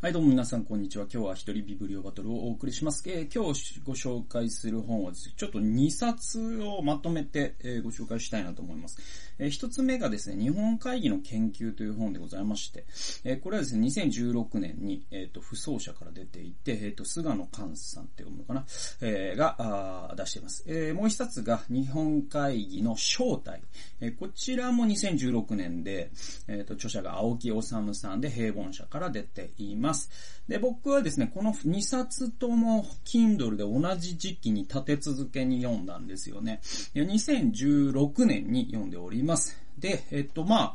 はい、どうも皆さん、こんにちは。今日は一人ビブリオバトルをお送りします。えー、今日ご紹介する本はですね、ちょっと2冊をまとめて、えー、ご紹介したいなと思います。えー、1つ目がですね、日本会議の研究という本でございまして、えー、これはですね、2016年に、えっ、ー、と、不走者から出ていて、えっ、ー、と、菅野寛さんって読むのかな、えー、が、あ出しています。えー、もう1つが、日本会議の正体。えー、こちらも2016年で、えっ、ー、と、著者が青木治さんで平凡社から出ています。ます。で、僕はですね、この2冊とも Kindle で同じ時期に立て続けに読んだんですよね。2016年に読んでおります。で、えっと、まあ、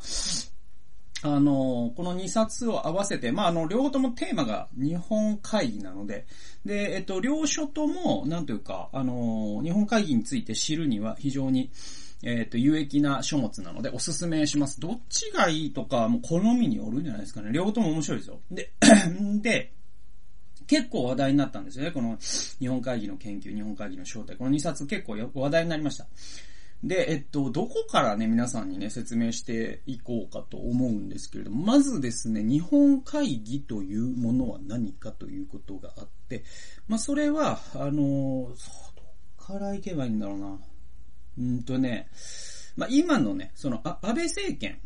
あの、この2冊を合わせて、まあ、あの、両方ともテーマが日本会議なので、で、えっと、両書とも、なんというか、あの、日本会議について知るには非常に、えっ、ー、と、有益な書物なのでおすすめします。どっちがいいとか、もう好みによるんじゃないですかね。両方とも面白いですよ。で、で、結構話題になったんですよね。この日本会議の研究、日本会議の正体。この2冊結構話題になりました。で、えっと、どこからね、皆さんにね、説明していこうかと思うんですけれども、まずですね、日本会議というものは何かということがあって、まあ、それは、あの、どっから行けばいいんだろうな。うんとね、まあ、今のね、その、あ安倍政権、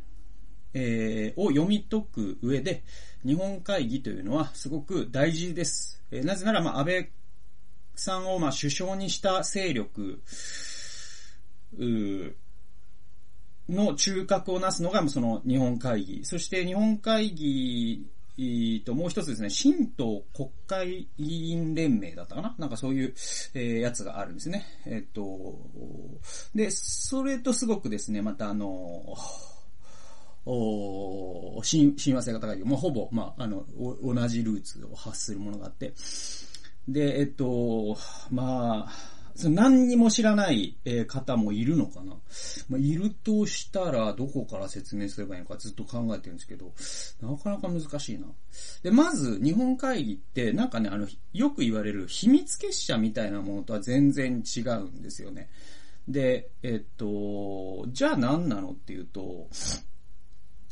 えー、を読み解く上で、日本会議というのはすごく大事です。えー、なぜなら、ま、安倍さんを、ま、首相にした勢力、の中核をなすのが、その日本会議。そして日本会議えっと、もう一つですね、新党国会議員連盟だったかな？なんかそういう、えー、やつがあるんですね。えっ、と、で、それとすごくですね、またあの、お親親和性が高い。もうほぼ、まあ、あの、同じルーツを発するものがあって。で、えっと、まあ、何にも知らない方もいるのかな、まあ、いるとしたら、どこから説明すればいいのかずっと考えてるんですけど、なかなか難しいな。で、まず、日本会議って、なんかね、あの、よく言われる秘密結社みたいなものとは全然違うんですよね。で、えっと、じゃあ何なのっていうと、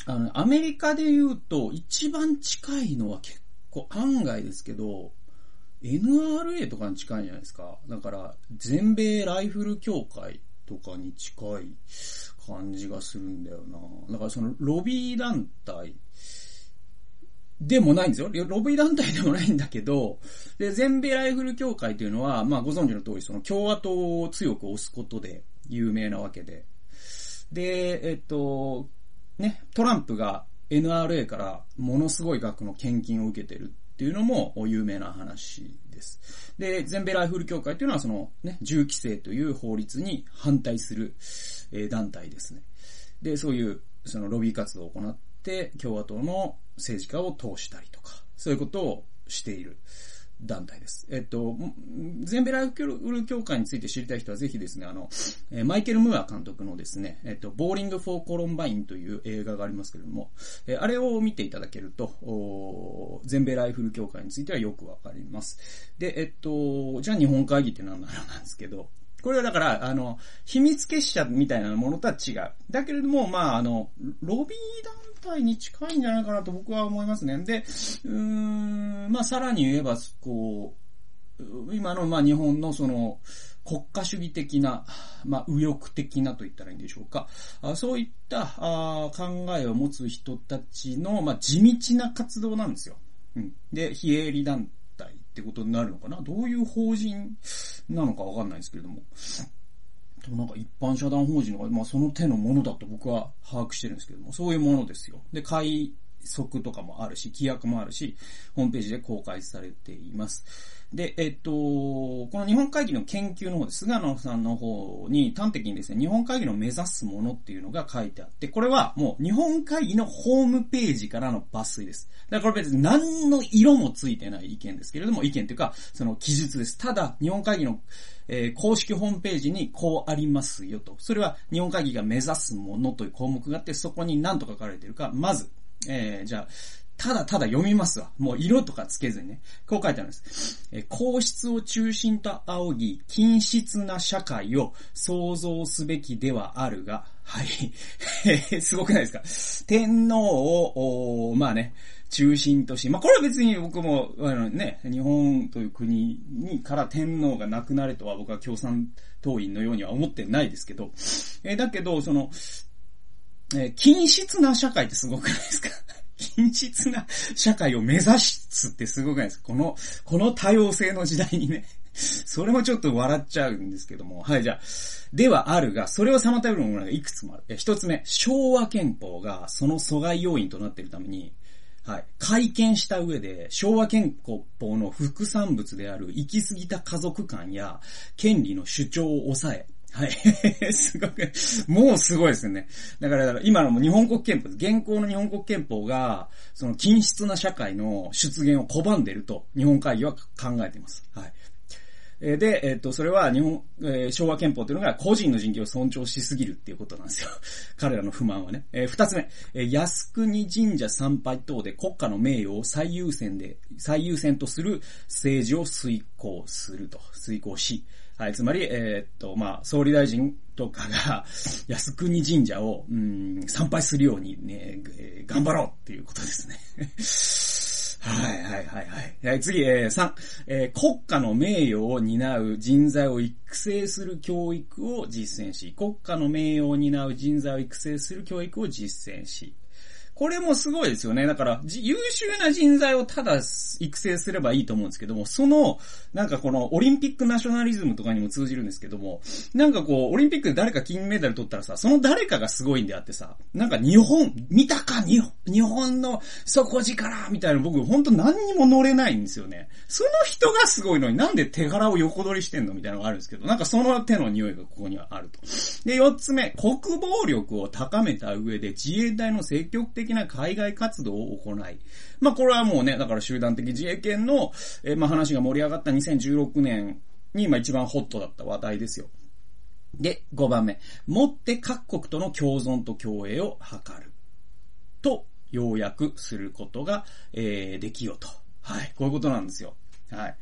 あの、アメリカで言うと、一番近いのは結構案外ですけど、NRA とかに近いんじゃないですか。だから、全米ライフル協会とかに近い感じがするんだよな。だからそのロビー団体でもないんですよ。ロビー団体でもないんだけど、で、全米ライフル協会というのは、まあご存知の通り、その共和党を強く押すことで有名なわけで。で、えっと、ね、トランプが NRA からものすごい額の献金を受けてるっていうのも有名な話です。で、全米ライフル協会というのはそのね、銃規制という法律に反対する、団体ですね。で、そういうそのロビー活動を行って共和党の政治家を通したりとか、そういうことをしている。団体です。えっと、全米ライフル協会について知りたい人はぜひですね、あの、マイケル・ムーア監督のですね、えっと、ボーリング・フォー・コロンバインという映画がありますけれども、えあれを見ていただけると、全米ライフル協会についてはよくわかります。で、えっと、じゃあ日本会議って何なのなんですけど、これはだから、あの、秘密結社みたいなものとは違う。だけれども、まあ、あの、ロビー団体に近いんじゃないかなと僕は思いますね。で、うーん、まあ、さらに言えば、こう、今の、ま、日本のその、国家主義的な、まあ、右翼的なと言ったらいいんでしょうか。あそういったあ考えを持つ人たちの、まあ、地道な活動なんですよ。うん。で、非営利団ってことになるのかな？どういう法人なのかわかんないですけれども。でもなんか一般社団法人の、まあその手のものだと僕は把握してるんですけども、そういうものですよ。で、会則とかもあるし、規約もあるし、ホームページで公開されています。で、えっと、この日本会議の研究の方で、菅野さんの方に端的にですね、日本会議の目指すものっていうのが書いてあって、これはもう日本会議のホームページからの抜粋です。だからこれ別に何の色もついてない意見ですけれども、意見というか、その記述です。ただ、日本会議のえー、公式ホームページにこうありますよと。それは日本会議が目指すものという項目があって、そこに何と書かれているか、まず、えー、じゃあ、ただただ読みますわ。もう色とかつけずにね。こう書いてあるんです。え皇室を中心と仰ぎ、均質な社会を創造すべきではあるが、はい。すごくないですか？天皇を、おまあね、中心とし、まあ、これは別に僕も、あのね、日本という国にから天皇がなくなれとは僕は共産党員のようには思ってないですけど、え、だけど、その、えー、均質な社会ってすごくないですか？均質な社会を目指すってすごくないですかこの、この多様性の時代にね。それもちょっと笑っちゃうんですけども。はい、じゃあ。ではあるが、それを妨げるものがいくつもある。一つ目、昭和憲法がその阻害要因となっているために、はい。会見した上で、昭和憲法の副産物である行き過ぎた家族観や権利の主張を抑え、はい。すごく、もうすごいですよね。だから、今のも日本国憲法現行の日本国憲法が、その均質な社会の出現を拒んでいると、日本会議は考えています。はい。で、えっ、と、それは日本、えー、昭和憲法というのが個人の人権を尊重しすぎるっていうことなんですよ。彼らの不満はね。えー、二つ目、えー、靖国神社参拝等で国家の名誉を最優先で、最優先とする政治を遂行すると、遂行し、はい、つまり、えー、っと、まあ、総理大臣とかが、靖国神社を、うん、参拝するようにね、えー、頑張ろうっていうことですね。はいはいはいはい。はい、次、えー、3、えー、国家の名誉を担う人材を育成する教育を実践し、国家の名誉を担う人材を育成する教育を実践し、これもすごいですよね。だから、優秀な人材をただ育成すればいいと思うんですけども、その、なんかこのオリンピックナショナリズムとかにも通じるんですけども、なんかこう、オリンピックで誰か金メダル取ったらさ、その誰かがすごいんであってさ、なんか日本、見たか？日本、日本の底力みたいな僕ほんと何にも乗れないんですよね。その人がすごいのになんで手柄を横取りしてんのみたいなのがあるんですけど、なんかその手の匂いがここにはあると。で、四つ目、国防力を高めた上で自衛隊の積極的的な海外活動を行い、まあこれはもうね、だから集団的自衛権の、えー、まあ話が盛り上がった2016年に、まあ一番ホットだった話題ですよ。で、5番目。もって各国との共存と共栄を図る。と、要約することが、えー、できよと。はい。こういうことなんですよ。はい。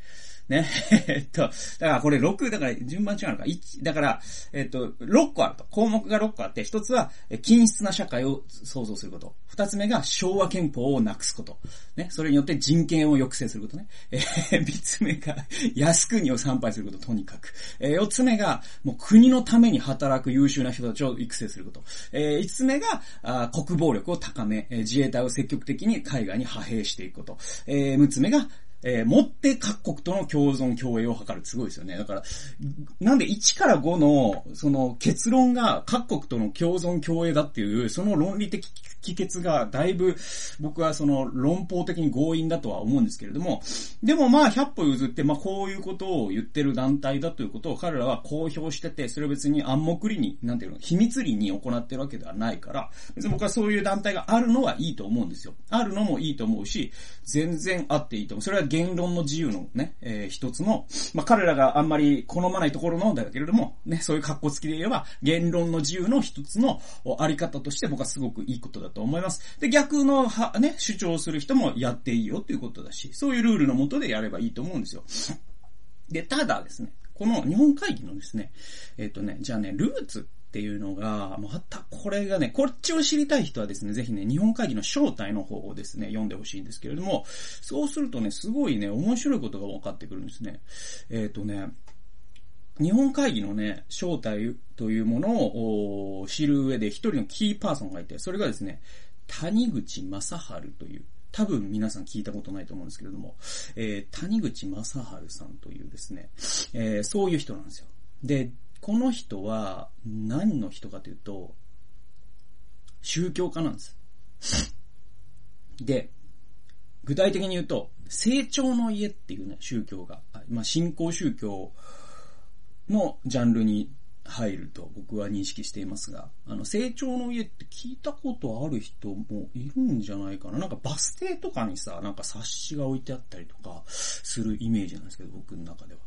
ね。えっと、だからこれ6、だから順番違うのか。1、だから、えっと、6個あると。項目が6個あって、1つは、均質な社会を創造すること。2つ目が、昭和憲法をなくすこと。ね。それによって人権を抑制することね。えー、3つ目が、靖国を参拝すること、とにかく。えー、4つ目が、もう国のために働く優秀な人たちを育成すること。えー、5つ目が、あ国防力を高め、自衛隊を積極的に海外に派兵していくこと。えー、6つ目が、えー、持って各国との共存共栄を図るすごいですよね。だから、なんで1から5の、その結論が各国との共存共栄だっていう、その論理的帰結がだいぶ僕はその論法的に強引だとは思うんですけれども、でもまあ100歩譲って、まあこういうことを言ってる団体だということを彼らは公表してて、それを別に暗黙裏に、なんていうの、秘密裏に行ってるわけではないから、別に僕はそういう団体があるのはいいと思うんですよ。あるのもいいと思うし、全然あっていいと思う。それは言論の自由のね、えー、一つの、まあ、彼らがあんまり好まないところのだけれども、ね、そういう格好付きで言えば、言論の自由の一つのあり方として僕はすごくいいことだとと思います。で、逆のは、ね、主張する人もやっていいよっていうことだし、そういうルールのもとでやればいいと思うんですよ。で、ただですね、この日本会議のですね、えっ、ー、とね、じゃあね、ルーツっていうのが、またこれがね、こっちを知りたい人はですね、ぜひね、日本会議の正体の方をですね、読んでほしいんですけれども、そうするとね、すごいね、面白いことが分かってくるんですね。えっ、ー、とね、日本会議のね、正体というものを知る上で一人のキーパーソンがいて、それがですね、谷口正春という、多分皆さん聞いたことないと思うんですけれども、えー、谷口正春さんというですね、えー、そういう人なんですよ。で、この人は何の人かというと、宗教家なんです。で、具体的に言うと、成長の家っていうね、宗教が、まあ、信仰宗教のジャンルに入ると僕は認識していますが、あの、成長の家って聞いたことある人もいるんじゃないかな。なんかバス停とかにさ、なんか冊子が置いてあったりとかするイメージなんですけど、僕の中では。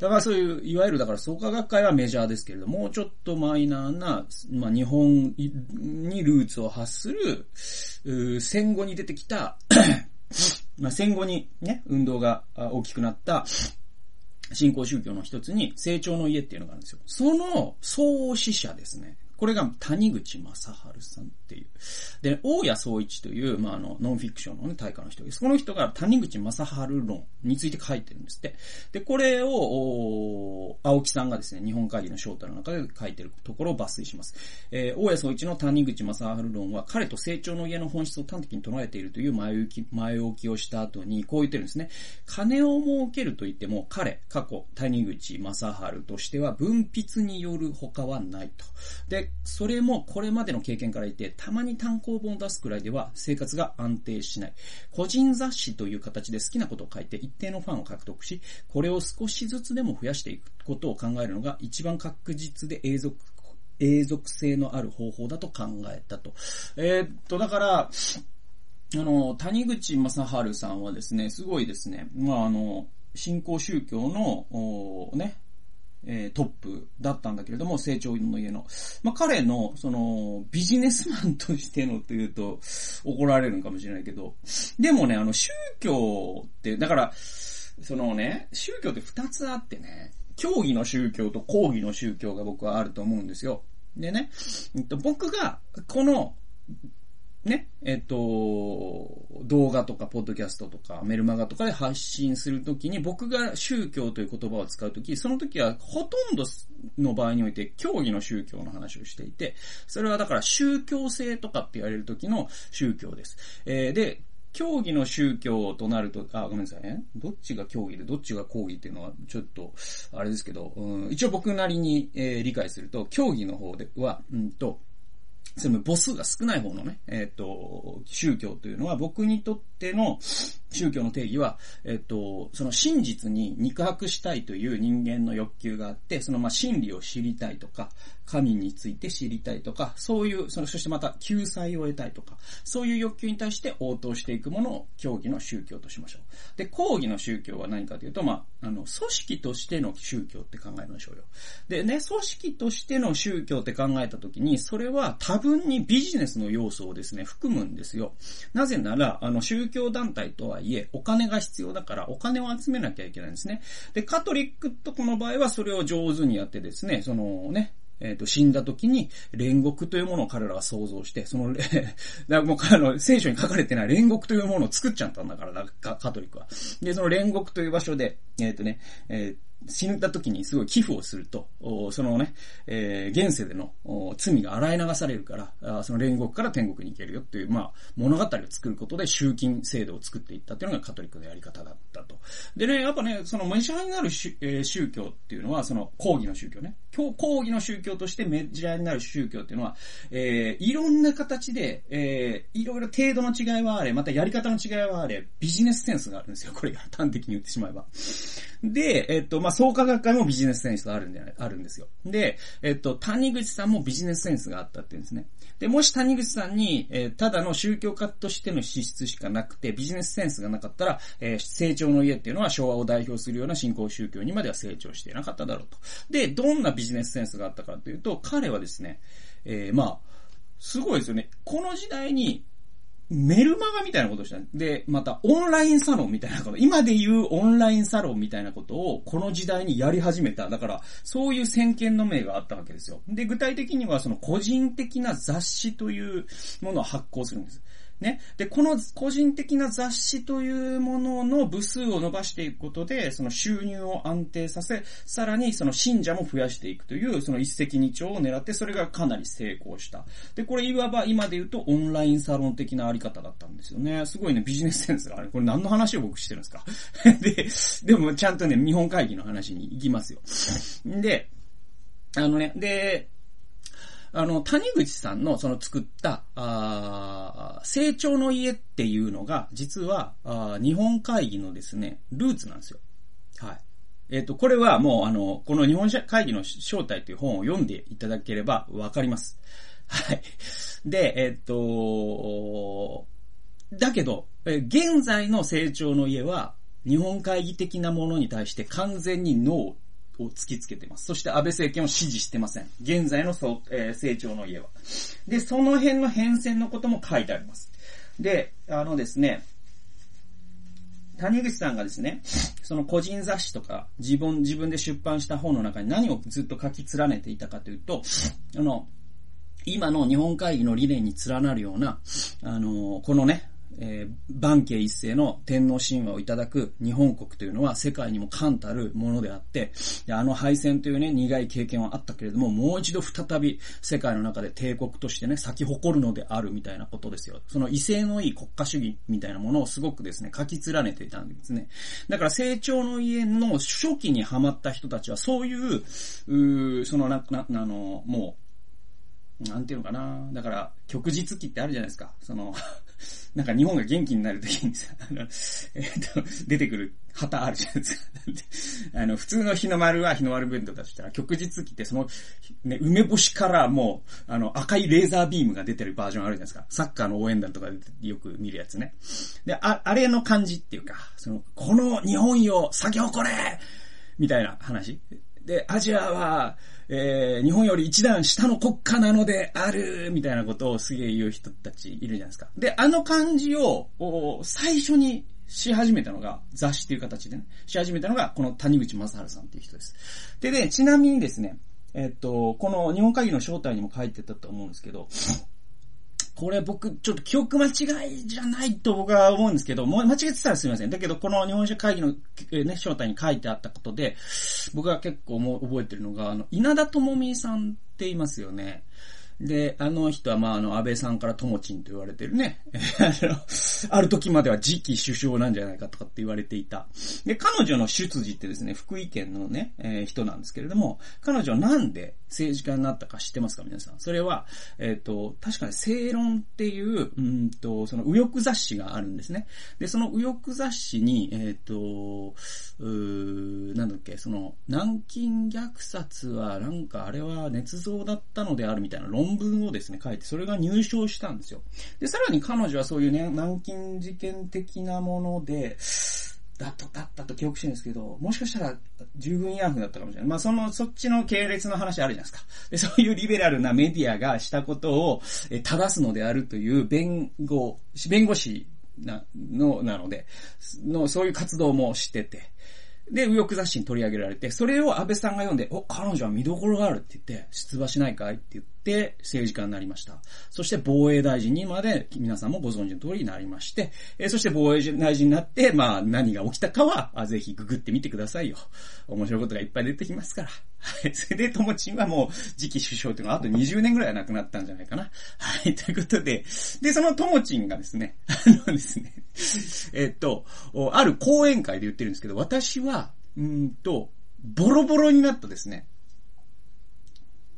だからそういう、いわゆるだから創価学会はメジャーですけれども、ちょっとマイナーな、まあ日本にルーツを発する、戦後に出てきた まあ戦後にね、運動が大きくなった新興宗教の一つに、成長の家っていうのがあるんですよ。その創始者ですね。これが谷口正治さんっていう。で、大谷総一という、まあ、あの、ノンフィクションのね、大家の人です。この人が谷口正治論について書いてるんですって。で、これを、青木さんがですね、日本会議の招待の中で書いてるところを抜粋します。えー、大谷総一の谷口正治論は、彼と成長の家の本質を端的に唱えているという前置き、前置きをした後に、こう言ってるんですね。金を儲けると言っても、彼、過去、谷口正治としては、分泌による他はないと。で、でそれもこれまでの経験から言って、たまに単行本を出すくらいでは生活が安定しない。個人雑誌という形で好きなことを書いて一定のファンを獲得し、これを少しずつでも増やしていくことを考えるのが一番確実で永続永続性のある方法だと考えたと。えー、っと、だから、あの、谷口正治さんはですね、すごいですね、まあ、あの、新興宗教の、ね、えー、トップだったんだけれども、成長の家の。まあ、彼の、その、ビジネスマンとしてのというと、怒られるんかもしれないけど、でもね、あの、宗教って、だから、そのね、宗教って二つあってね、教義の宗教と講義の宗教が僕はあると思うんですよ。でね、僕が、この、ね、えっと、動画とか、ポッドキャストとか、メルマガとかで発信するときに、僕が宗教という言葉を使うとき、その時はほとんどの場合において、教義の宗教の話をしていて、それはだから宗教性とかって言われる時の宗教です。えー、で、教義の宗教となると、あ、ごめんなさいね。どっちが教義でどっちが講義っていうのは、ちょっと、あれですけど、うん、一応僕なりに、えー、理解すると、教義の方では、うんと、その母数が少ない方のね、えっ、ー、と、宗教というのは僕にとっての宗教の定義は、えっ、と、その真実に肉薄したいという人間の欲求があって、そのまあ真理を知りたいとか、神について知りたいとか、そういう、その、そしてまた救済を得たいとか、そういう欲求に対して応答していくものを教義の宗教としましょう。で、講義の宗教は何かというと、まあ、あの、組織としての宗教って考えましょうよ。でね、組織としての宗教って考えたときに、それは多分にビジネスの要素をですね、含むんですよ。なぜなら、あの、宗教団体とはいえ、お金が必要だから、お金を集めなきゃいけないんですね。で、カトリックとこの場合はそれを上手にやってですね、そのね、えっ、と、死んだ時に煉獄というものを彼らは想像して、その、だからもう、あの、聖書に書かれてない煉獄というものを作っちゃったんだから、カトリックは。で、その煉獄という場所で、えっ、とね、えー死んだ時にすごい寄付をすると、そのね、えー、現世での罪が洗い流されるから、その煉獄から天国に行けるよっていう、まあ、物語を作ることで集金制度を作っていったっていうのがカトリックのやり方だったと。でね、やっぱね、そのメジャーになる宗教っていうのは、その講義の宗教ね。講義の宗教としてメジャーになる宗教っていうのは、えー、いろんな形で、えー、いろいろ程度の違いはあれ、またやり方の違いはあれ、ビジネスセンスがあるんですよ。これが端的に言ってしまえば。で、えっと、まあ、創価学会もビジネスセンスがあるんで、あるんですよ。で、えっと、谷口さんもビジネスセンスがあったって言うんですね。で、もし谷口さんに、えー、ただの宗教家としての資質しかなくて、ビジネスセンスがなかったら、えー、成長の家っていうのは昭和を代表するような新興宗教にまでは成長していなかっただろうと。で、どんなビジネスセンスがあったかというと、彼はですね、えー、まあ、すごいですよね。この時代に、メルマガみたいなことをした。で、またオンラインサロンみたいなこと、今で言うオンラインサロンみたいなことをこの時代にやり始めた。だから、そういう先見の明があったわけですよ。で、具体的にはその個人的な雑誌というものを発行するんです。ね。で、この個人的な雑誌というものの部数を伸ばしていくことで、その収入を安定させ、さらにその信者も増やしていくという、その一石二鳥を狙って、それがかなり成功した。で、これいわば今で言うとオンラインサロン的なあり方だったんですよね。すごいね、ビジネスセンスがある。これ何の話を僕してるんですか？で、でもちゃんとね、見本会議の話に行きますよ。で、あのね、で、あの、谷口さんのその作った、あ成長の家っていうのが、実は、あ日本会議のですね、ルーツなんですよ。はい。えっ、ー、と、これはもう、あの、この日本会議の正体という本を読んでいただければわかります。はい。で、えっ、ー、と、だけど、現在の成長の家は、日本会議的なものに対して完全にノーを突きつけてます。そして安倍政権を支持してません。現在のそ、えー、成長の家は。で、その辺の変遷のことも書いてあります。で、あのですね、谷口さんがですね、その個人雑誌とか自分、自分で出版した本の中に何をずっと書き連ねていたかというと、あの、今の日本会議の理念に連なるような、あのこのね、えー、万慶一世の天皇神話をいただく日本国というのは世界にも冠たるものであって、あの敗戦というね、苦い経験はあったけれども、もう一度再び世界の中で帝国としてね、咲き誇るのであるみたいなことですよ。その威勢のいい国家主義みたいなものをすごくですね、書き連ねていたんですね。だから成長の家の初期にハマった人たちは、そういう、うそのな、な、あの、もう、なんていうのかな。だから、旭日記ってあるじゃないですか。その なんか日本が元気になるときにさ、あの、えっ、ー、と、出てくる旗あるじゃないですか。あの、普通の日の丸は日の丸弁当だとしたら、旭日記ってその、ね、梅干しからもう、あの、赤いレーザービームが出てるバージョンあるじゃないですか。サッカーの応援団とかでよく見るやつね。で、あ、あれの感じっていうか、その、この日本よ、咲き誇れみたいな話。で、アジアは、えー、日本より一段下の国家なのである、みたいなことをすげえ言う人たちいるじゃないですか。で、あの感じを、最初にし始めたのが、雑誌という形でね、し始めたのが、この谷口正治さんっていう人です。で、ね、ちなみにですね、えっと、この日本会議の正体にも書いてたと思うんですけど、これ僕、ちょっと記憶間違いじゃないと僕は思うんですけど、もう間違ってたらすみません。だけど、この日本社会議の、えね、正体に書いてあったことで、僕が結構もう覚えてるのが、あの、稲田智美さんって言いますよね。で、あの人は、まあ、あの、安倍さんからともちんと言われてるね。ある時までは次期首相なんじゃないかとかって言われていた。で、彼女の出自ってですね、福井県のね、えー、人なんですけれども、彼女はなんで政治家になったか知ってますか皆さん？それは、えっ、ー、と、確かに正論っていう、うんと、その右翼雑誌があるんですね。で、その右翼雑誌に、えっ、ー、と、うなんだっけ、その、南京虐殺は、なんかあれは捏造だったのであるみたいな論論文をですね、書いて、それが入賞したんですよ。で、さらに彼女はそういうね、南京事件的なもので、だった、だったと記憶してるんですけど、もしかしたら十分イヤフだったかもしれない。まあ、その、そっちの系列の話あるじゃないですか。で、そういうリベラルなメディアがしたことを、え、正すのであるという弁護、弁護士な、の、なので、の、そういう活動もしてて、で、右翼雑誌に取り上げられて、それを安倍さんが読んで、お、彼女は見どころがあるって言って、出馬しないかいって言ってて、政治家になりました。そして防衛大臣にまで皆さんもご存知の通りになりまして、えそして防衛大臣になって、まあ何が起きたかは、あぜひググってみてくださいよ。面白いことがいっぱい出てきますから。はい。それで、ともちんはもう次期首相っていうのはあと20年ぐらいは亡くなったんじゃないかな。はい。ということで、で、そのともちんがですね、あのですね、えっと、ある講演会で言ってるんですけど、私は、うんと、ボロボロになったですね、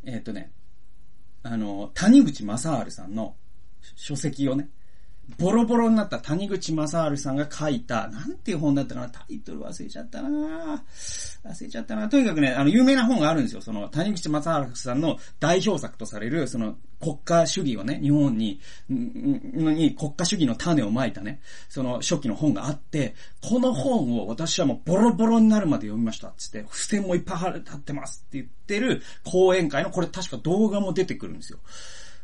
えっとね、あの、谷口正治さんの書籍をね、ボロボロになった谷口正治さんが書いた、なんていう本だったかなタイトル忘れちゃったな忘れちゃったなとにかくね、あの、有名な本があるんですよ。その、谷口正治さんの代表作とされる、その、国家主義をね、日本に、に国家主義の種をまいたね、その初期の本があって、この本を私はもうボロボロになるまで読みました。つって、付箋もいっぱい貼ってますって言ってる講演会の、これ確か動画も出てくるんですよ。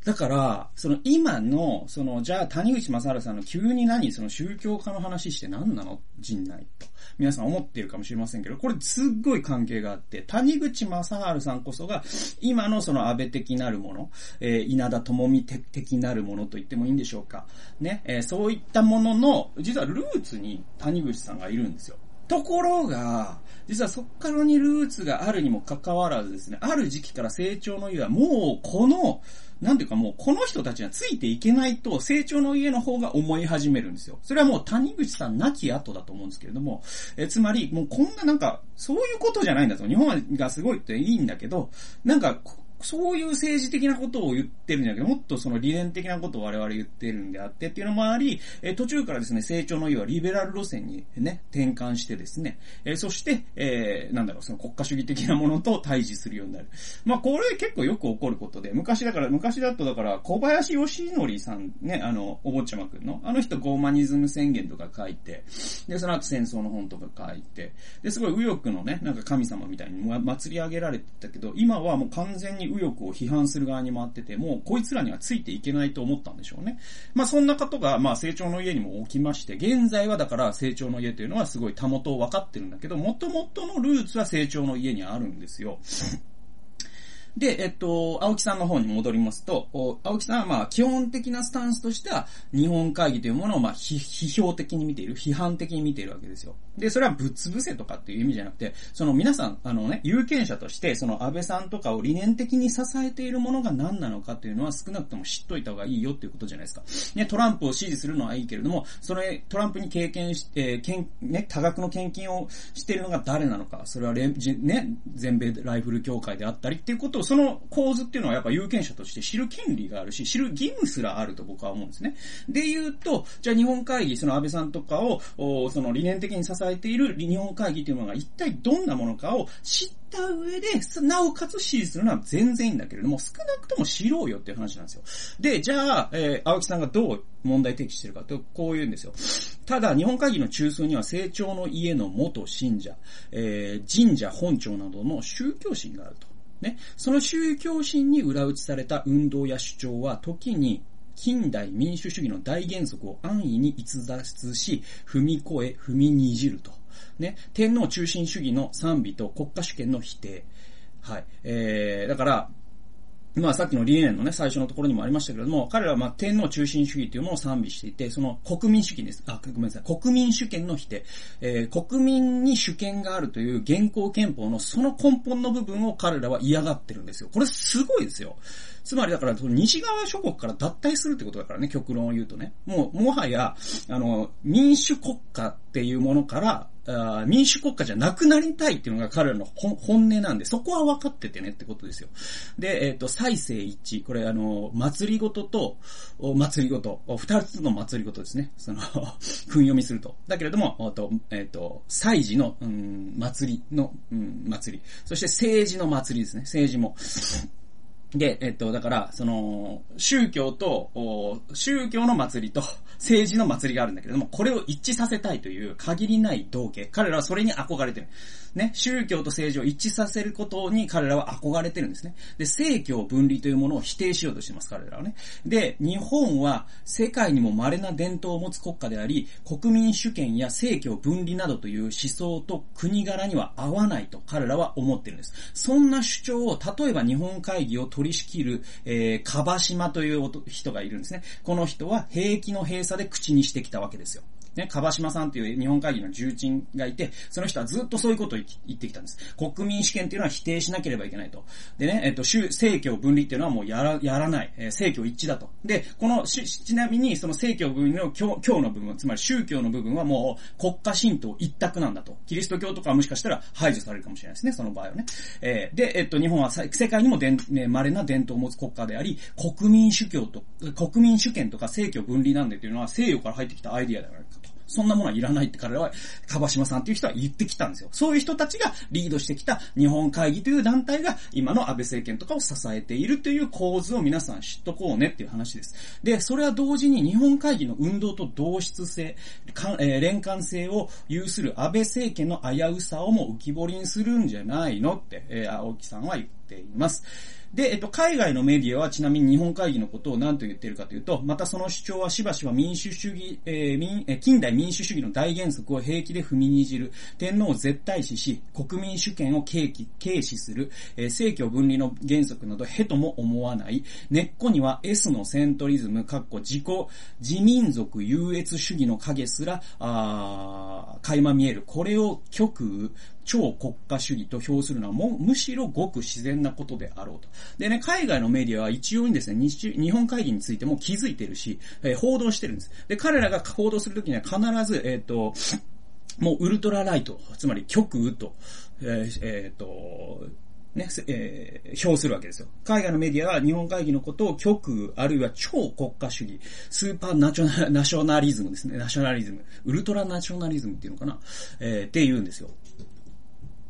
だから、その今の、その、じゃあ谷口正治さんの急に何その宗教家の話して何なの？陣内と。皆さん思ってるかもしれませんけど、これすっごい関係があって、谷口正治さんこそが、今のその安倍的なるもの、えー、稲田智美的なるものと言ってもいいんでしょうか。ね、えー、そういったものの、実はルーツに谷口さんがいるんですよ。ところが、実はそっからにルーツがあるにもかかわらずですね、ある時期から成長の湯はもうこのなんていうかもう、この人たちがついていけないと、成長の家の方が思い始めるんですよ。それはもう谷口さん亡き後だと思うんですけれども、えつまり、もうこんななんか、そういうことじゃないんだと。日本がすごいっていいんだけど、なんか、そういう政治的なことを言ってるんじゃなくて、もっとその理念的なことを我々言ってるんであってっていうのもあり、え途中からですね、成長の意はリベラル路線にね、転換してですね、えそして、えー、なんだろう、その国家主義的なものと対峙するようになる。まあ、これ結構よく起こることで、昔だから、昔だとだから、小林義則さんね、あの、お坊ちゃまくんの、あの人ゴーマニズム宣言とか書いて、で、その後戦争の本とか書いて、で、すごい右翼のね、なんか神様みたいに祭り上げられてたけど、今はもう完全に右翼を批判する側に回ってて、もうこいつらにはついていけないと思ったんでしょうね。まあそんなことが、まあ成長の家にも起きまして、現在はだから成長の家というのはすごいたもとを分かってるんだけど、元々のルーツは成長の家にあるんですよ。で、えっと、青木さんの方に戻りますと、青木さんはまあ、基本的なスタンスとしては、日本会議というものをまあ、批評的に見ている、批判的に見ているわけですよ。で、それはぶっ潰せとかっていう意味じゃなくて、その皆さん、あのね、有権者として、その安倍さんとかを理念的に支えているものが何なのかというのは少なくとも知っといた方がいいよっていうことじゃないですか。ね、トランプを支持するのはいいけれども、それ、トランプに経験し、えー、けん、ね、多額の献金をしているのが誰なのか、それはね、全米ライフル協会であったりっていうことを、その構図っていうのはやっぱ有権者として知る権利があるし、知る義務すらあると僕は思うんですね。で言うと、じゃあ日本会議、その安倍さんとかを、その理念的に支えている日本会議というものが一体どんなものかを知った上で、なおかつ支持するのは全然いいんだけれども、少なくとも知ろうよっていう話なんですよ。で、じゃあ、えー、青木さんがどう問題提起してるかと、こう言うんですよ。ただ、日本会議の中枢には成長の家の元信者、えー、神社本庁などの宗教心があると。ね。その宗教心に裏打ちされた運動や主張は、時に近代民主主義の大原則を安易に逸脱し、踏み越え、踏みにじると。ね。天皇中心主義の賛美と国家主権の否定。はい。えー、だから、まあさっきの理念のね、最初のところにもありましたけれども、彼らはまあ天皇中心主義というものを賛美していて、その国民主義です。あ、ごめんなさい。国民主権の否定。えー、国民に主権があるという現行憲法のその根本の部分を彼らは嫌がってるんですよ。これすごいですよ。つまりだから、西側諸国から脱退するってことだからね、極論を言うとね。もう、もはや、あの、民主国家っていうものから、民主国家じゃなくなりたいっていうのが彼らの本音なんで、そこは分かっててねってことですよ。で、えっ、ー、と、再生一致。これあの、祭りごとと、祭りごと、二つの祭りごとですね。その 訓読みすると。だけれども、とえっ、ー、と、祭事の、うん、祭りの、うん、祭り。そして政治の祭りですね。政治も。で、えっと、だから、その、宗教と、宗教の祭りと政治の祭りがあるんだけれども、これを一致させたいという限りない道家。彼らはそれに憧れてる。ね、宗教と政治を一致させることに彼らは憧れてるんですね。で、政教分離というものを否定しようとしてます、彼らはね。で、日本は世界にも稀な伝統を持つ国家であり、国民主権や政教分離などという思想と国柄には合わないと彼らは思ってるんです。そんな主張を、例えば日本会議を取り仕切る、えー、カバシマという人がいるんですね。この人は兵役の閉鎖で口にしてきたわけですよ。ね、かばさんという日本会議の重鎮がいて、その人はずっとそういうことを言ってきたんです。国民主権っていうのは否定しなければいけないと。でね、えっと、政教分離っていうのはもうやら、やらない。えー、政教一致だと。で、この、ちなみにその政教分離の今日、の部分、つまり宗教の部分はもう国家神道一択なんだと。キリスト教とかはもしかしたら排除されるかもしれないですね、その場合はね。えー、で、えっと、日本は世界にもでん、ね、稀な伝統を持つ国家であり、国民主教と、国民主権とか政教分離なんでっていうのは西洋から入ってきたアイディアではないか。そんなものはいらないって彼らは、かばしまさんっていう人は言ってきたんですよ。そういう人たちがリードしてきた日本会議という団体が今の安倍政権とかを支えているという構図を皆さん知っとこうねっていう話です。で、それは同時に日本会議の運動と同質性、えー、連関性を有する安倍政権の危うさをも浮き彫りにするんじゃないのって、えー、青木さんは言ってています。で、えっと、海外のメディアはちなみに日本会議のことを何と言っているかというと、またその主張はしばしば民主主義、えー、民、え近代民主主義の大原則を平気で踏みにじる、天皇を絶対視し、国民主権を軽視、軽視する、えー、政教分離の原則などへとも思わない、根っこには S のセントリズム、かっこ自己、自民族優越主義の影すら、あ垣間見える。これを極右、超国家主義と評するのはもむしろごく自然なことであろうと。でね、海外のメディアは一応にですね、日本会議についても気づいてるし、えー、報道してるんです。で、彼らが報道するときには必ず、えっ、ー、と、もうウルトラライト、つまり極右と、えーえー、と、ね、えー、評するわけですよ。海外のメディアは日本会議のことを極右、あるいは超国家主義、スーパーナチョナナショナリズムですね。ナショナリズム。ウルトラナショナリズムっていうのかな？えー、って言うんですよ。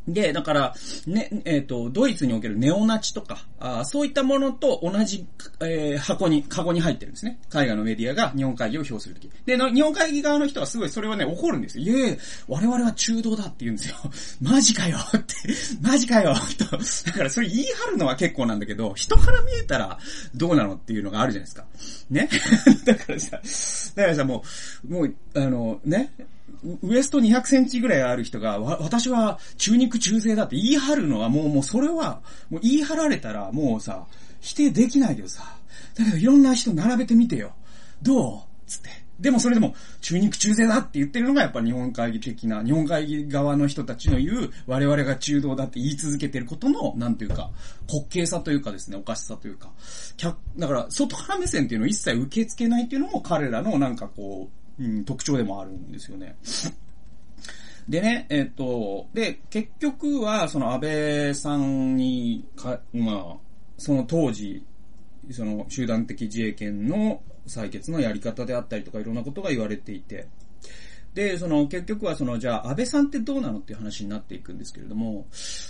で、だから、ね、えっ、ー、と、ドイツにおけるネオナチとか、あそういったものと同じ、えー、箱に、カゴに入ってるんですね。海外のメディアが日本会議を表するとき。で、日本会議側の人はすごいそれはね、怒るんですよ。いえ、我々は中道だって言うんですよ。マジかよって、マジかよと。だからそれ言い張るのは結構なんだけど、人から見えたらどうなのっていうのがあるじゃないですか。ね だからさ、だからさ、もう、もう、あの、ね、ウエスト200センチぐらいある人が、わ、私は中肉中背だって言い張るのはもう、もうそれは、もう言い張られたらもうさ、否定できないけどさ。だけどいろんな人並べてみてよ。どう？つって。でもそれでも、中肉中背だって言ってるのがやっぱ日本会議的な、日本会議側の人たちの言う、我々が中道だって言い続けてることの、なんていうか、滑稽さというかですね、おかしさというか、だから、外から目線っていうのを一切受け付けないっていうのも彼らのなんかこう、うん、特徴でもあるんですよね。でね、えっ、と、で、結局は、その安倍さんに、か、まあ、その当時、その集団的自衛権の採決のやり方であったりとかいろんなことが言われていて、で、その結局はその、じゃあ安倍さんってどうなのっていう話になっていくんですけれども、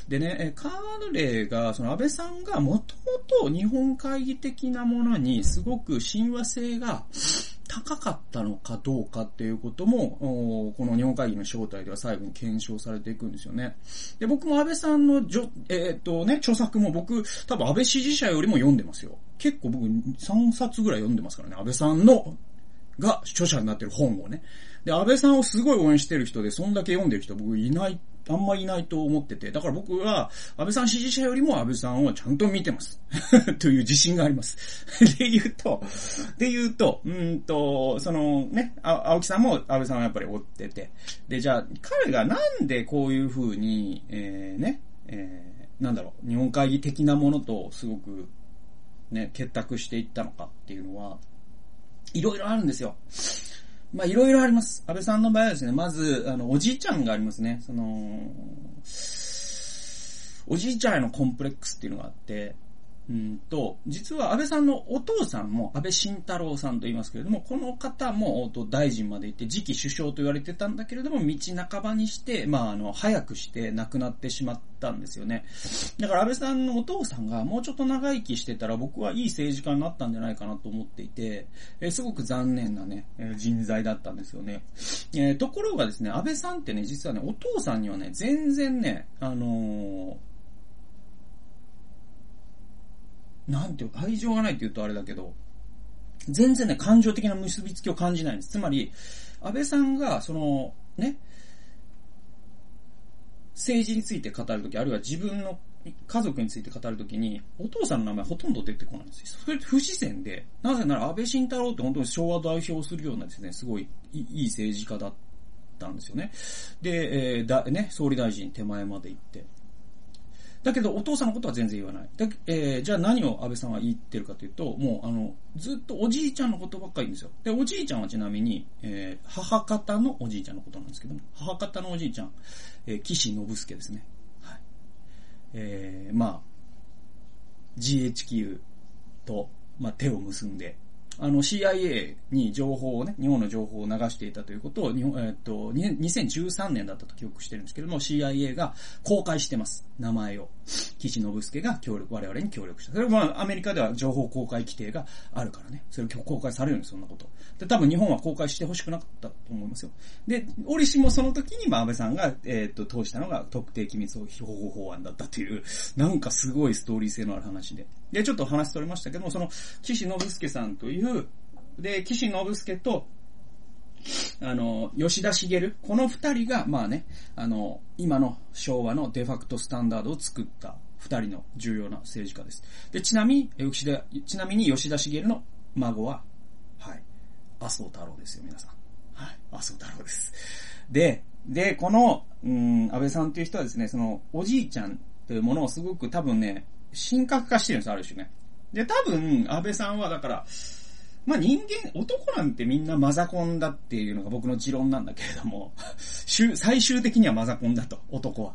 でね、カーヌレーが、その安倍さんがもともと日本会議的なものにすごく親和性が高かったのかどうかっていうことも、この日本会議の正体では最後に検証されていくんですよね。で、僕も安倍さんのじょ、えー、っとね、著作も僕、多分安倍支持者よりも読んでますよ。結構僕3冊ぐらい読んでますからね。安倍さんの、が著者になってる本をね。で、安倍さんをすごい応援してる人で、そんだけ読んでる人僕いないあんまりいないと思ってて、だから僕は、安倍さん支持者よりも安倍さんをちゃんと見てます。という自信があります。で言うと、で言うと、うんと、そのね、青木さんも安倍さんはやっぱり追ってて、で、じゃあ、彼がなんでこういう風に、えー、ね、えー、なんだろう、日本会議的なものとすごく、ね、結託していったのかっていうのは、いろいろあるんですよ。まあ、いろいろあります。安倍さんの場合はですね、まず、あの、おじいちゃんがありますね。その、おじいちゃんへのコンプレックスっていうのがあって、うんと、実は安倍さんのお父さんも安倍晋太郎さんと言いますけれども、この方も大臣まで行って次期首相と言われてたんだけれども、道半ばにして、まあ、あの、早くして亡くなってしまったんですよね。だから安倍さんのお父さんがもうちょっと長生きしてたら僕はいい政治家になったんじゃないかなと思っていて、えすごく残念なね、人材だったんですよね。えー、ところがですね、安倍さんってね、実はね、お父さんにはね、全然ね、あのーなんていうか愛情がないって言うとあれだけど、全然ね、感情的な結びつきを感じないんです。つまり、安倍さんが、その、ね、政治について語るとき、あるいは自分の家族について語るときに、お父さんの名前ほとんど出てこないんですよ。それ不自然で、なぜなら安倍晋太郎って本当に昭和代表するようなですね、すごいいい政治家だったんですよね。で、えー、だ、ね、総理大臣手前まで行って。だけど、お父さんのことは全然言わない。だえー、じゃあ何を安倍さんは言ってるかというと、もう、あの、ずっとおじいちゃんのことばっかり言うんですよ。で、おじいちゃんはちなみに、えー、母方のおじいちゃんのことなんですけども、母方のおじいちゃん、えー、岸信介ですね。はい。えー、まあ、GHQ と、まあ、手を結んで、あの CIA に情報をね、日本の情報を流していたということを、日本、えっと、2013年だったと記憶してるんですけれども、CIA が公開してます。名前を。岸信介が協力、我々に協力した。それはまあアメリカでは情報公開規定があるからね。それを公開されるんです、そんなこと。で、多分日本は公開してほしくなかったと思いますよ。で、折しもその時に、まあ、安倍さんが、えっ、と、通したのが特定機密保護法案だったという、なんかすごいストーリー性のある話で。で、ちょっと話取れましたけども、その、岸信介さんという、で、岸信介と、あの、吉田茂、この二人が、まあね、あの、今の昭和のデファクトスタンダードを作った二人の重要な政治家です。で、ちなみに、吉田、ちなみに吉田茂の孫は、はい、麻生太郎ですよ、皆さん。はい、麻生太郎です。で、で、この、うん、安倍さんという人はですね、その、おじいちゃんというものをすごく多分ね、神格化してるんです、ある種ね。で、多分、安倍さんは、だから、まあ、人間、男なんてみんなマザコンだっていうのが僕の持論なんだけれども、最終的にはマザコンだと、男は。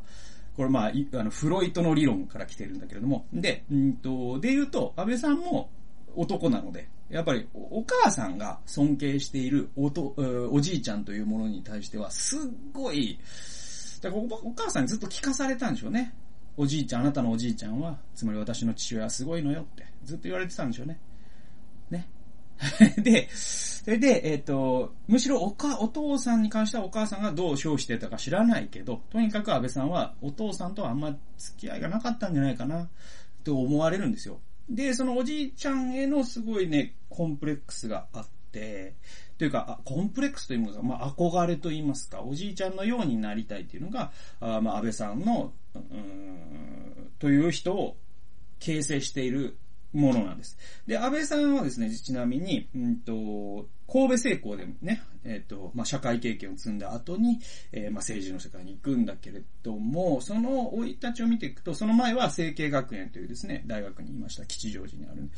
これまあ、あの、フロイトの理論から来てるんだけれども。で、うんと、で言うと、安倍さんも男なので、やっぱりお母さんが尊敬しているおと、おじいちゃんというものに対しては、すっごい、だからお母さんにずっと聞かされたんでしょうね。おじいちゃん、あなたのおじいちゃんは、つまり私の父親はすごいのよって、ずっと言われてたんでしょうね。で、それで、えっ、ー、と、むしろおか、お父さんに関してはお母さんがどう称してたか知らないけど、とにかく安倍さんはお父さんとはあんま付き合いがなかったんじゃないかな、と思われるんですよ。で、そのおじいちゃんへのすごいね、コンプレックスがあって、というか、コンプレックスというのが、まあ、憧れと言いますか、おじいちゃんのようになりたいというのが、あまあ、安倍さんの、うん、という人を形成しているものなんです。で、安倍さんはですね、ちなみに、うんと、神戸製鋼でね、えっ、ー、と、まあ、社会経験を積んだ後に、えー、まあ、政治の世界に行くんだけれども、その生い立ちを見ていくと、その前は成形学園というですね、大学にいました。吉祥寺にある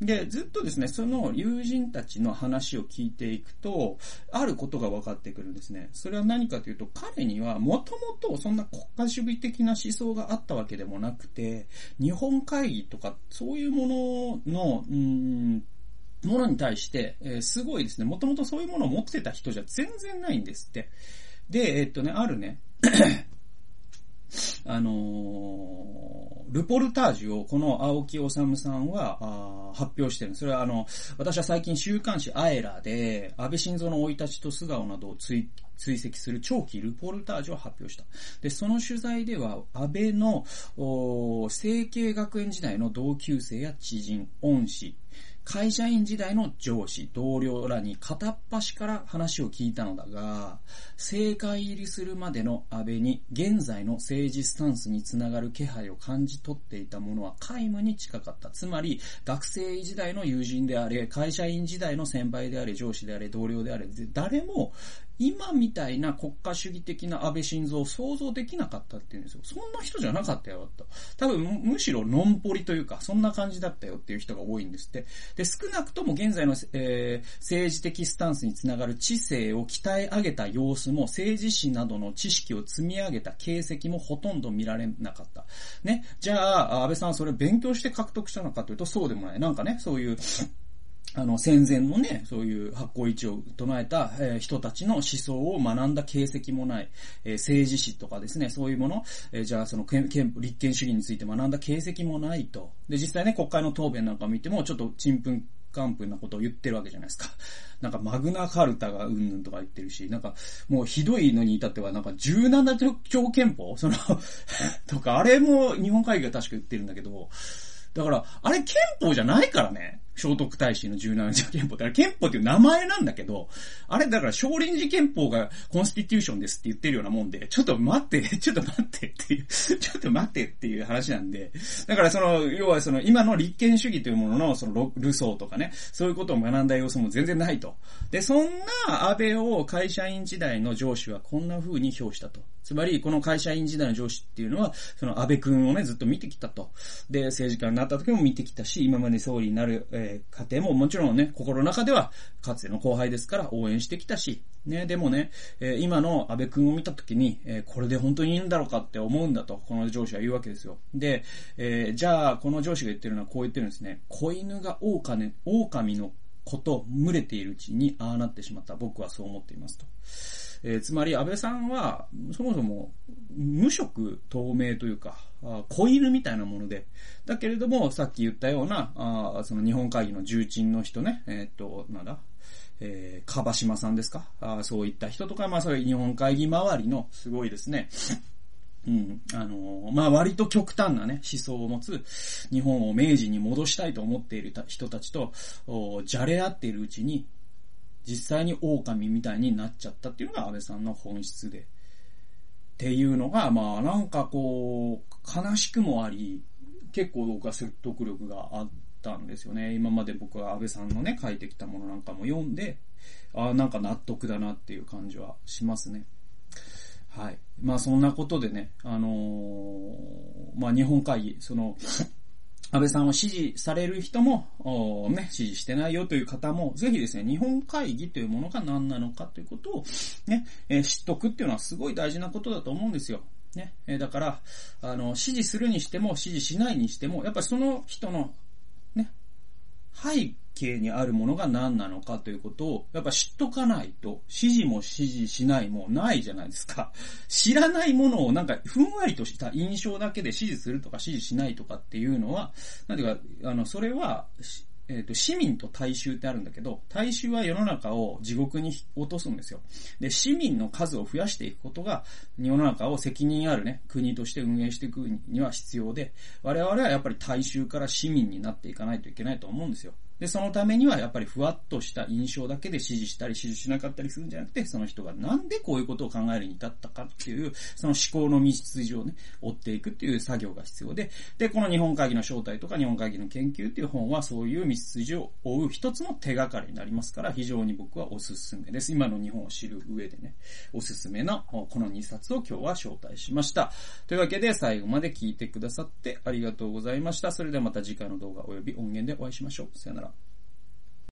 で。ずっとですね、その友人たちの話を聞いていくと、あることが分かってくるんですね。それは何かというと、彼にはもともとそんな国家主義的な思想があったわけでもなくて、日本会議とか、そういうものの、うんものに対して、えー、すごいですね、もともとそういうものを持ってた人じゃ全然ないんですって。で、えー、っとね、あるね、あのー、ルポルタージュをこの青木治さんは発表してるそれはあの、私は最近週刊誌アエラで、安倍晋三の生い立ちと素顔などを追追跡する長期ルポルタージュを発表した。で、その取材では、安倍の、成形学園時代の同級生や知人、恩師、会社員時代の上司、同僚らに片っ端から話を聞いたのだが、政界入りするまでの安倍に現在の政治スタンスにつながる気配を感じ取っていたものは皆無に近かった。つまり、学生時代の友人であれ、会社員時代の先輩であれ、上司であれ、同僚であれ、誰も今みたいな国家主義的な安倍晋三を想像できなかったっていうんですよ。そんな人じゃなかったよ、と。多分、むしろのんぽりというか、そんな感じだったよっていう人が多いんですって。で、少なくとも現在の、えー、政治的スタンスにつながる知性を鍛え上げた様子も、政治史などの知識を積み上げた形跡もほとんど見られなかった。ね。じゃあ、安倍さんはそれを勉強して獲得したのかというと、そうでもない。なんかね、そういう、あの、戦前のね、そういう発行位置を唱えた、えー、人たちの思想を学んだ形跡もない、えー、政治史とかですね、そういうもの、えー、じゃあその憲法立憲主義について学んだ形跡もないと。で、実際ね、国会の答弁なんか見ても、ちょっとちんぷんかんぷんなことを言ってるわけじゃないですか。なんかマグナカルタがうんぬんとか言ってるし、なんかもうひどいのに至ってはなんか17条憲法？そのとか、あれも日本会議が確か言ってるんだけど、だから、あれ憲法じゃないからね。聖徳太子の17条憲法。だから憲法っていう名前なんだけど、あれだから少林寺憲法がコンスティテューションですって言ってるようなもんで、ちょっと待って、ちょっと待ってっていう、ちょっと待ってっていう話なんで、だからその、要はその今の立憲主義というもののそのルソーとかね、そういうことを学んだ様子も全然ないと。で、そんな安倍を会社員時代の上司はこんな風に評したと。つまり、この会社員時代の上司っていうのは、その安倍くんをね、ずっと見てきたと。で、政治家になった時も見てきたし、今まで総理になる、えー、家庭ももちろんね、心の中では、かつての後輩ですから応援してきたし、ね、でもね、えー、今の安倍くんを見たときに、えー、これで本当にいいんだろうかって思うんだと、この上司は言うわけですよ。で、えー、じゃあ、この上司が言ってるのはこう言ってるんですね。子犬が狼、狼の子と群れているうちに、ああなってしまった。僕はそう思っていますと。えー、つまり安倍さんは、そもそも無色透明というか、子犬みたいなもので、だけれども、さっき言ったような、あその日本会議の重鎮の人ね、えー、っと、なんだ、えー、かばしまさんですか？あそういった人とか、まあそういう日本会議周りの、すごいですね、うん。あの、まあ、割と極端なね、思想を持つ、日本を明治に戻したいと思っている人たちと、じゃれ合っているうちに、実際に狼みたいになっちゃったっていうのが安倍さんの本質で。っていうのが、まあなんかこう、悲しくもあり、結構僕は説得力があったんですよね。今まで僕は安倍さんのね、書いてきたものなんかも読んで、ああ、なんか納得だなっていう感じはしますね。はい。まあそんなことでね、あのー、まあ日本会議、その、安倍さんを支持される人も、ね、支持してないよという方も、ぜひですね、日本会議というものが何なのかということを、ね、えー、知っとくっていうのはすごい大事なことだと思うんですよ。ね、えー、だから、あの、支持するにしても、支持しないにしても、やっぱりその人の、背景にあるものが何なのかということを、やっぱ知っとかないと、指示も指示しないもないじゃないですか。知らないものをなんか、ふんわりとした印象だけで指示するとか指示しないとかっていうのは、なんていうか、あの、それは、えっ、ー、と、市民と大衆ってあるんだけど、大衆は世の中を地獄に落とすんですよ。で、市民の数を増やしていくことが、世の中を責任あるね、国として運営していくには必要で、我々はやっぱり大衆から市民になっていかないといけないと思うんですよ。で、そのためにはやっぱりふわっとした印象だけで指示したり指示しなかったりするんじゃなくて、その人がなんでこういうことを考えるに至ったかっていう、その思考の道筋をね、追っていくっていう作業が必要で、で、この日本会議の正体とか日本会議の研究っていう本はそういう道筋を追う一つの手がかりになりますから、非常に僕はおすすめです。今の日本を知る上でね、おすすめのこの2冊を今日は紹介しました。というわけで最後まで聞いてくださってありがとうございました。それではまた次回の動画及び音源でお会いしましょう。さよなら。